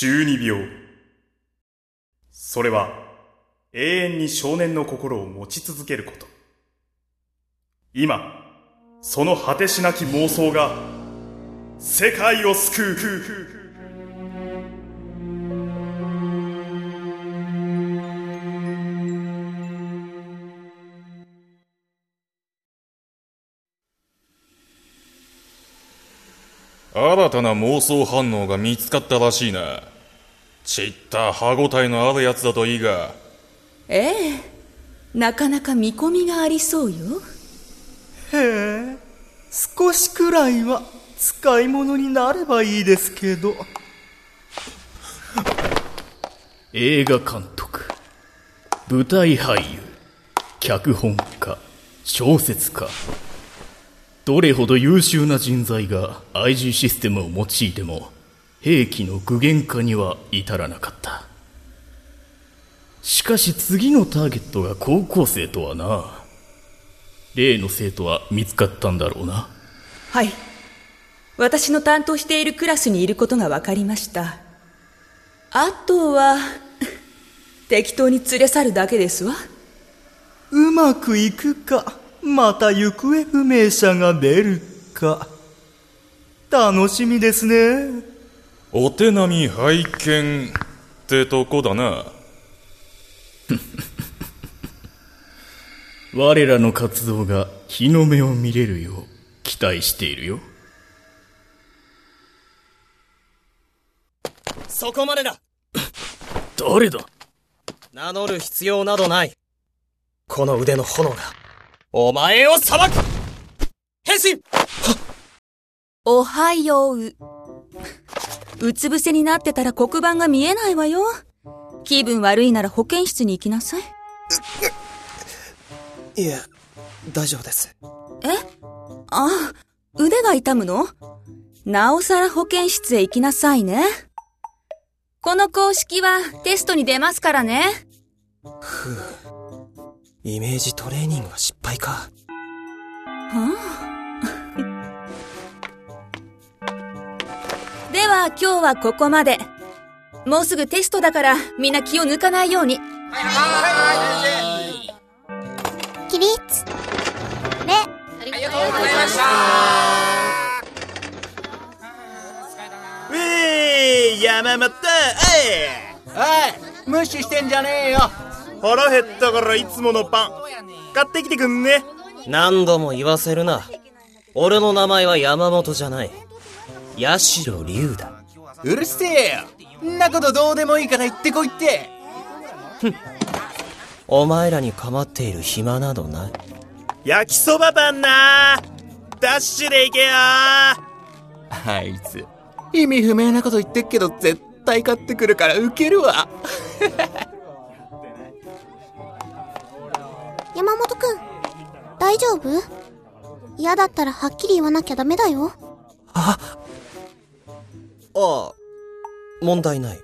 中二病。それは永遠に少年の心を持ち続けること。今、その果てしなき妄想が世界を救う。新たな妄想反応が見つかったらしいなちった歯ごたえのあるやつだといいが。ええ。なかなか見込みがありそうよ。へえ。少しくらいは使い物になればいいですけど。映画監督。舞台俳優。脚本家。小説家。どれほど優秀な人材が IG システムを用いても兵器の具現化には至らなかった。しかし次のターゲットが高校生とはな。例の生徒は見つかったんだろうな。はい。私の担当しているクラスにいることが分かりました。あとは適当に連れ去るだけですわ。うまくいくかまた行方不明者が出るか。楽しみですねお手並み拝見ってとこだな。我らの活動が日の目を見れるよう期待しているよ。そこまでだ。誰だ？名乗る必要などない。この腕の炎が。お前を裁く変身！おはよううつ伏せになってたら黒板が見えないわよ。気分悪いなら保健室に行きなさい。いえ大丈夫です。え？あ腕が痛むの？なおさら保健室へ行きなさいね。この公式はテストに出ますからね。ふう。イメージトレーニングは失敗か。はあ？は今日はここまで。もうすぐテストだからみんな気を抜かないように。起立。礼ありがとうございました。ウェー山本おい無視してんじゃねえよ。腹減ったからいつものパン。買ってきてくんね。何度も言わせるな。俺の名前は山本じゃない八代龍だ。うるせえよ。んなことどうでもいいから言ってこいって。お前らに構っている暇などない。焼きそばパンなダッシュで行けよあいつ。意味不明なこと言ってっけど絶対買ってくるからウケるわ。山本くん大丈夫？嫌だったらはっきり言わなきゃダメだよ。あああ問題ない。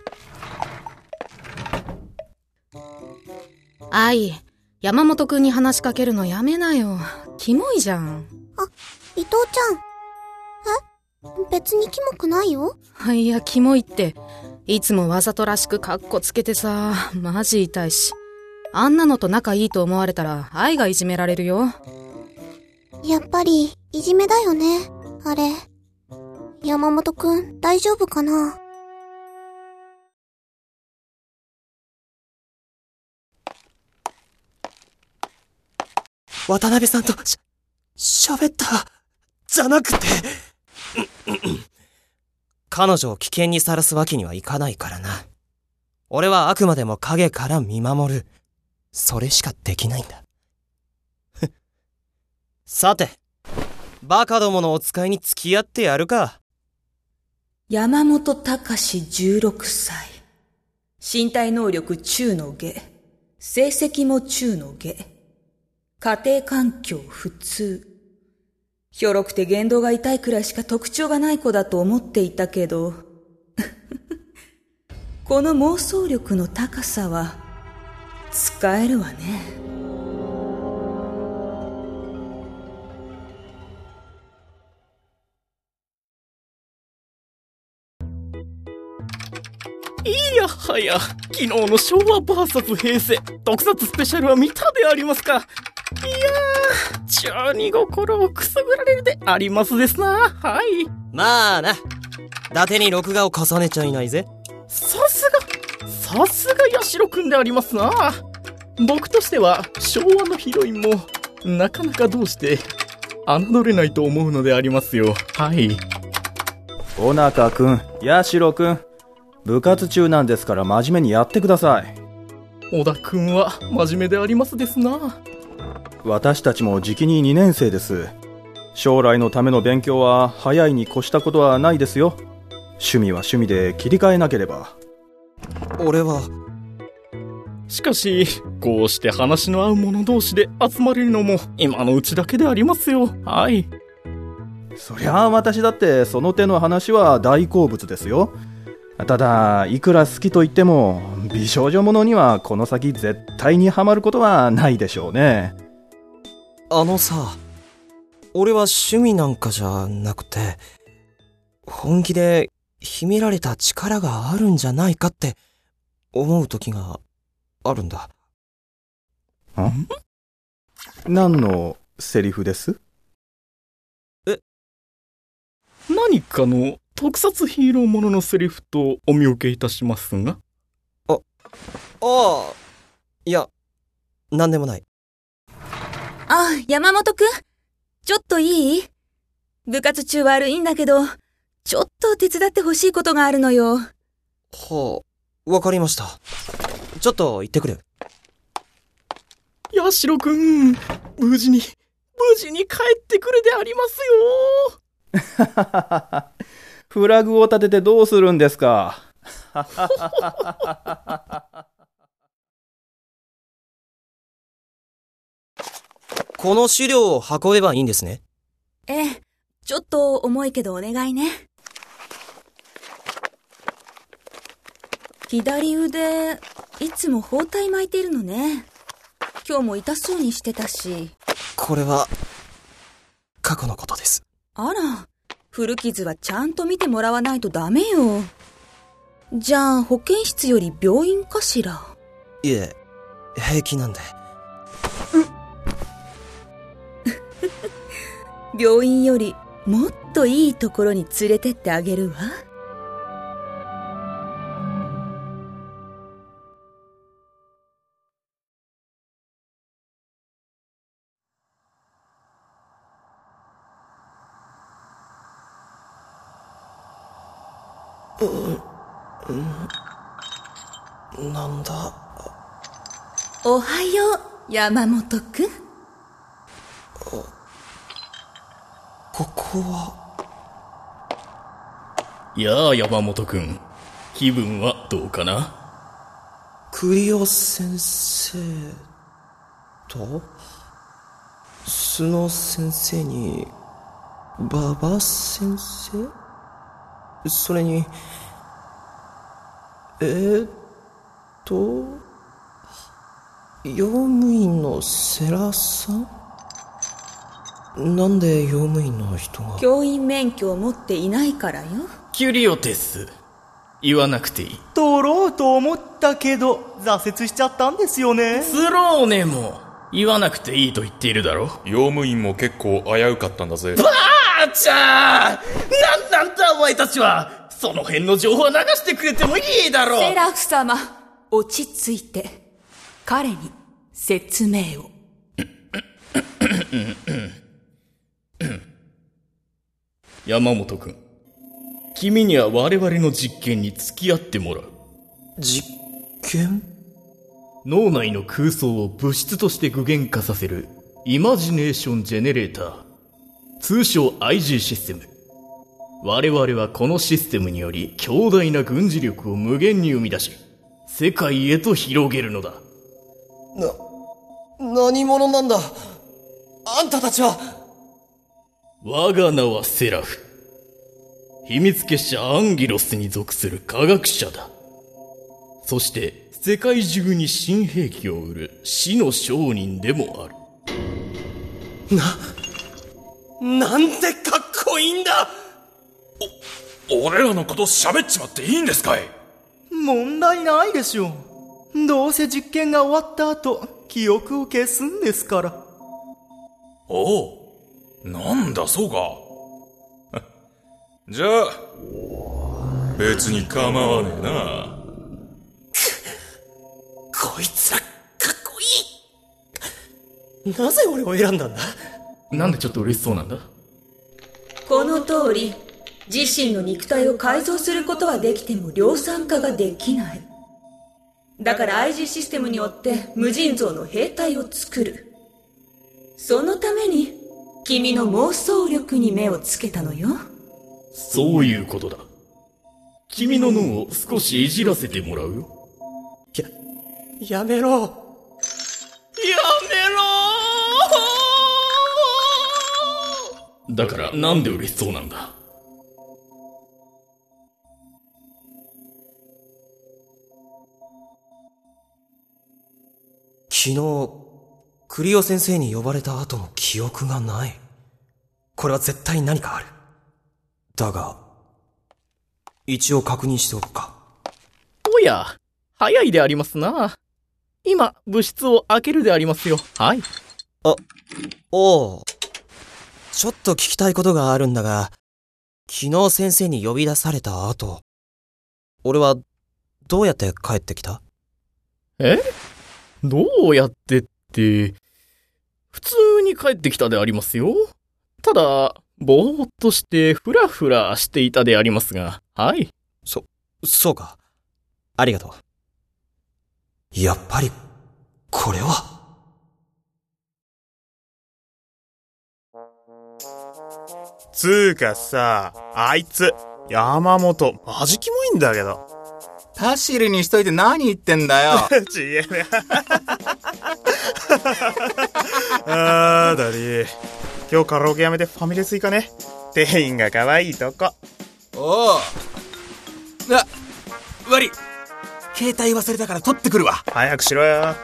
愛山本くんに話しかけるのやめなよ。キモいじゃん。あ伊藤ちゃん。え？別にキモくないよ。いやキモいって。いつもわざとらしくカッコつけてさ。マジ痛いし。あんなのと仲いいと思われたら愛がいじめられるよ。やっぱりいじめだよね。あれ山本くん大丈夫かな？渡辺さんとし、喋った、じゃなくて、彼女を危険にさらすわけにはいかないからな。俺はあくまでも影から見守る。それしかできないんだ。さて、バカどものお使いに付き合ってやるか。山本隆16歳。身体能力中の下。成績も中の下。家庭環境普通。ひょろくて言動が痛いくらいしか特徴がない子だと思っていたけど、この妄想力の高さは使えるわね。いやはや、昨日の昭和 VS 平成特撮スペシャルは見たでありますか。いやー、中二心をくすぐられるでありますですな。はい。まあな。伊達に録画を重ねちゃいないぜ。さすが、さすがヤシロくんでありますな。僕としては昭和のヒロインもなかなかどうして侮れないと思うのでありますよ。はい。小中くん、八代くん、部活中なんですから真面目にやってください。小田くんは真面目でありますですな。私たちも時期に2年生です。将来のための勉強は早いに越したことはないですよ。趣味は趣味で切り替えなければ。俺は、しかし、こうして話の合う者同士で集まれるのも今のうちだけでありますよ。はい。そりゃあ私だってその手の話は大好物ですよ。ただ、いくら好きと言っても、美少女ものにはこの先絶対にハマることはないでしょうね。あのさ、俺は趣味なんかじゃなくて、本気で秘められた力があるんじゃないかって思う時があるんだ。ん？何のセリフです？何かの特撮ヒーローもののセリフとお見受けいたしますが。ああ、いや、なんでもない。あ、山本くんちょっといい？部活中悪いんだけど、ちょっと手伝ってほしいことがあるのよ。はあ、わかりました。ちょっと行ってくる。ヤシロくん、無事に、無事に帰ってくるでありますよ フラグを立ててどうするんですか？この資料を運べばいいんですね？ええ、ちょっと重いけどお願いね。左腕、いつも包帯巻いてるのね。今日も痛そうにしてたし。これは、過去のことです。あら、古傷はちゃんと見てもらわないとダメよ。じゃあ、保健室より病院かしら？いえ、平気なんで。病院よりもっといいところに連れてってあげるわ。おはよう、山本くん。ここは？やあ、山本くん。気分はどうかな？栗尾先生と、須野先生に、馬場先生？それに、えー、っと、用務員の世良さん？なんで用務員の人が？教員免許を持っていないからよ。キュリオテス。言わなくていい。取ろうと思ったけど、挫折しちゃったんですよね。スローネも、言わなくていいと言っているだろ。用務員も結構危うかったんだぜ。ばあちゃーなんなんだお前たちはその辺の情報は流してくれてもいいだろうセラフ様、落ち着いて、彼に説明を。山本君、君には我々の実験に付き合ってもらう。実験？脳内の空想を物質として具現化させるイマジネーションジェネレーター、通称 IG システム。我々はこのシステムにより強大な軍事力を無限に生み出し、世界へと広げるのだ。な、何者なんだ？あんたたちは我が名はセラフ。秘密結社アンギロスに属する科学者だ。そして、世界中に新兵器を売る死の商人でもある。な、なんてかっこいいんだお、俺らのこと喋っちまっていいんですかい？問題ないでしょう。どうせ実験が終わった後、記憶を消すんですから。おう。なんだそうか。じゃあ、別に構わねえな。こいつら、かっこいいなぜ俺を選んだんだ？なんでちょっと嬉しそうなんだ？この通り、自身の肉体を改造することはできても量産化ができない。だから IG システムによって無尽蔵の兵隊を作る。そのために、君の妄想力に目をつけたのよ。そういうことだ。君の脳を少しいじらせてもらう？よ。やめろ。やめろだからなんで嬉しそうなんだ？昨日、クリオ先生に呼ばれた後の記憶がない。これは絶対何かある。だが、一応確認しておくか。おや、早いでありますな。今、物質を開けるでありますよ。はい。あ、おう。ちょっと聞きたいことがあるんだが、昨日先生に呼び出された後、俺は、どうやって帰ってきた？え？どうやってって、普通に帰ってきたでありますよ。ただ、ぼーっとしてふらふらしていたでありますが、はい。そ、そうか。ありがとう。やっぱり、これは。つーかさ、あいつ、山本、マジキモいんだけど。パシリにしといて何言ってんだよ。ちげえね。あー、ダリー。今日カラオケやめてファミレス行かね。店員が可愛いとこ。おう。あ、悪い。携帯忘れたから取ってくるわ。早くしろよ。あ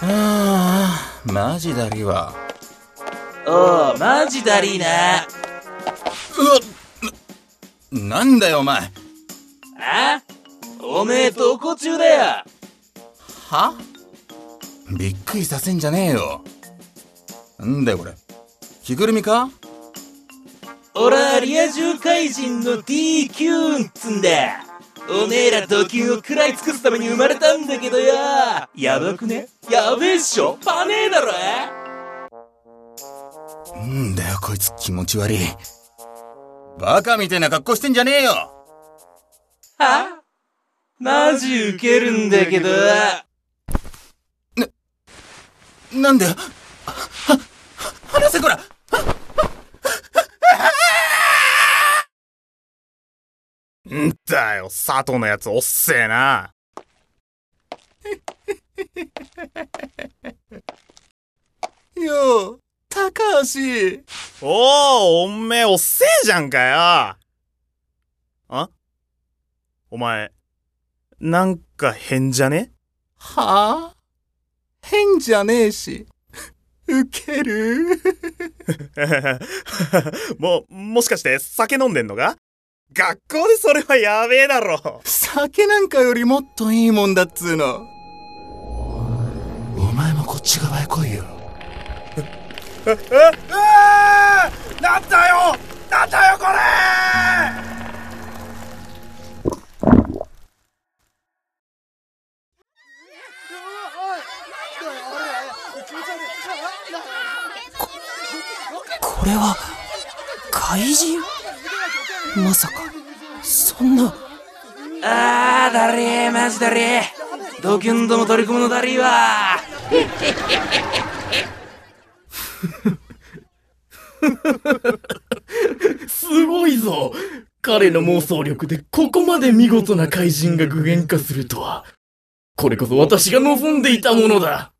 あ、マジだりわ。おう、マジだりーな。うわな、なんだよお前。あおめえどこ中だよ。は？びっくりさせんじゃねえよ。なんだよこれ。着ぐるみか？俺はリア充怪人の DQ んつんだ。おめえらドキュンを食らい尽くすために生まれたんだけどよ。やばくね？やべえっしょ？パネーだろんだよこいつ気持ち悪い。バカみたいな格好してんじゃねえよ。は？マジウケるんだけど。なんだよ。は、は、話せこら。んだよ、佐藤のやつおっせえな。よう、高橋。おー、おめえおっせえじゃんかよ。あ？お前、なんか変じゃね？はあ？変じゃねえし。ウケる？も、もしかして酒飲んでんのか？学校でそれはやべえだろ。酒なんかよりもっといいもんだっつうの。お前もこっち側へ来いよ。なんだよなんだよこれ。これ。は、怪人？まさか、そんな。あー、だりー、マジだりー。ドキュンとも取り込むのだりーわ。すごいぞ彼の妄想力でここまで見事な怪人が具現化するとは。これこそ私が望んでいたものだ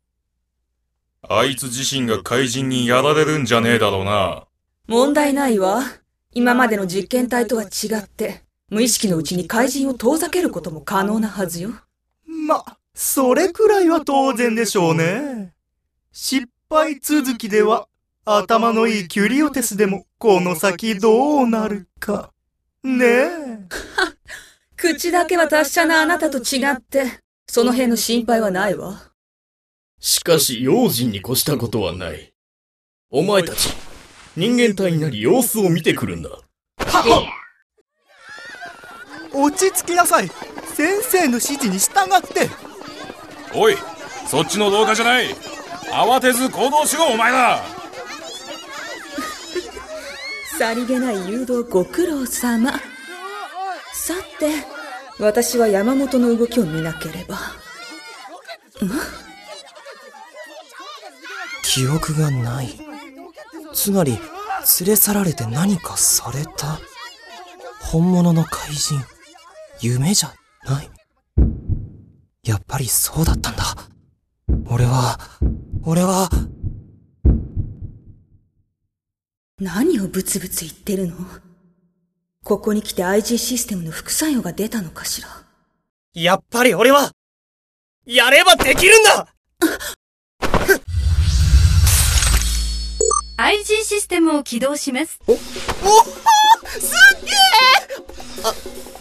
あいつ自身が怪人にやられるんじゃねえだろうな。問題ないわ。今までの実験体とは違って、無意識のうちに怪人を遠ざけることも可能なはずよ。ま、それくらいは当然でしょうね。失敗続きでは頭のいいキュリオテスでもこの先どうなるか。ねえ。口だけは達者なあなたと違って、その辺の心配はないわ。しかし用心に越したことはない。お前たち、人間体になり様子を見てくるんだ。落ち着きなさい。先生の指示に従って。おいそっちの動画じゃない慌てず行動しろお前らさりげない誘導ご苦労様。さて、私は山本の動きを見なければ。記憶がない。つまり、連れ去られて何かされた？本物の怪人。夢じゃない。やっぱりそうだったんだ。俺は、俺は、何をブツブツ言ってるの？ここに来て IG システムの副作用が出たのかしら？やっぱり俺は、やればできるんだ! IG システムを起動します。おおすっげえ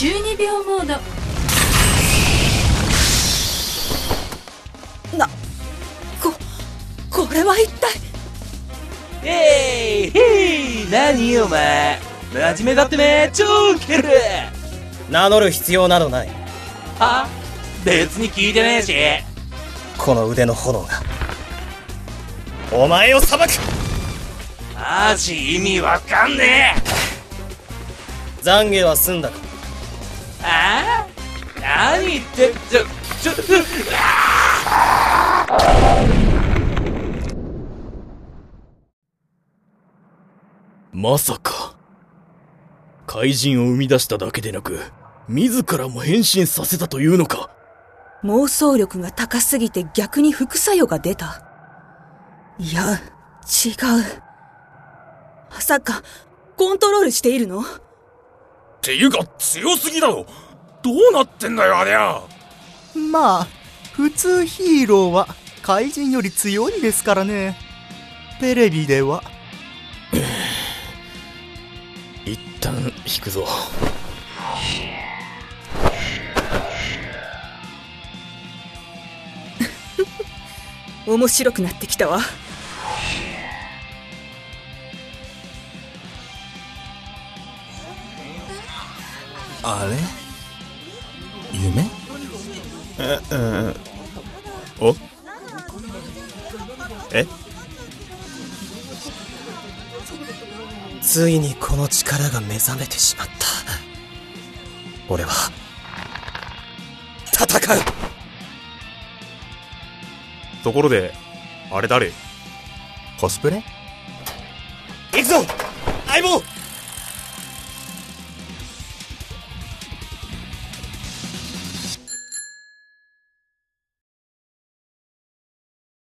12秒モード。な、こ、これは一体？えいへい何お前真面目だってめ超ウケる。名乗る必要などない。は別に聞いてねえし。この腕の炎が、お前を裁く。マジ意味わかんねえ。懺悔は済んだか？ああ何言ってちょちょまさか。怪人を生み出しただけでなく、自らも変身させたというのか。妄想力が高すぎて逆に副作用が出た。いや、違う。まさか、コントロールしているのっていうか強すぎだろどうなってんだよありゃまあ、普通ヒーローは怪人より強いですからね。テレビでは。一旦引くぞ。面白くなってきたわ。あれ？夢？え、うん。お？え？ついにこの力が目覚めてしまった。俺は、戦う。ところで、あれ誰？コスプレ？行くぞ！相棒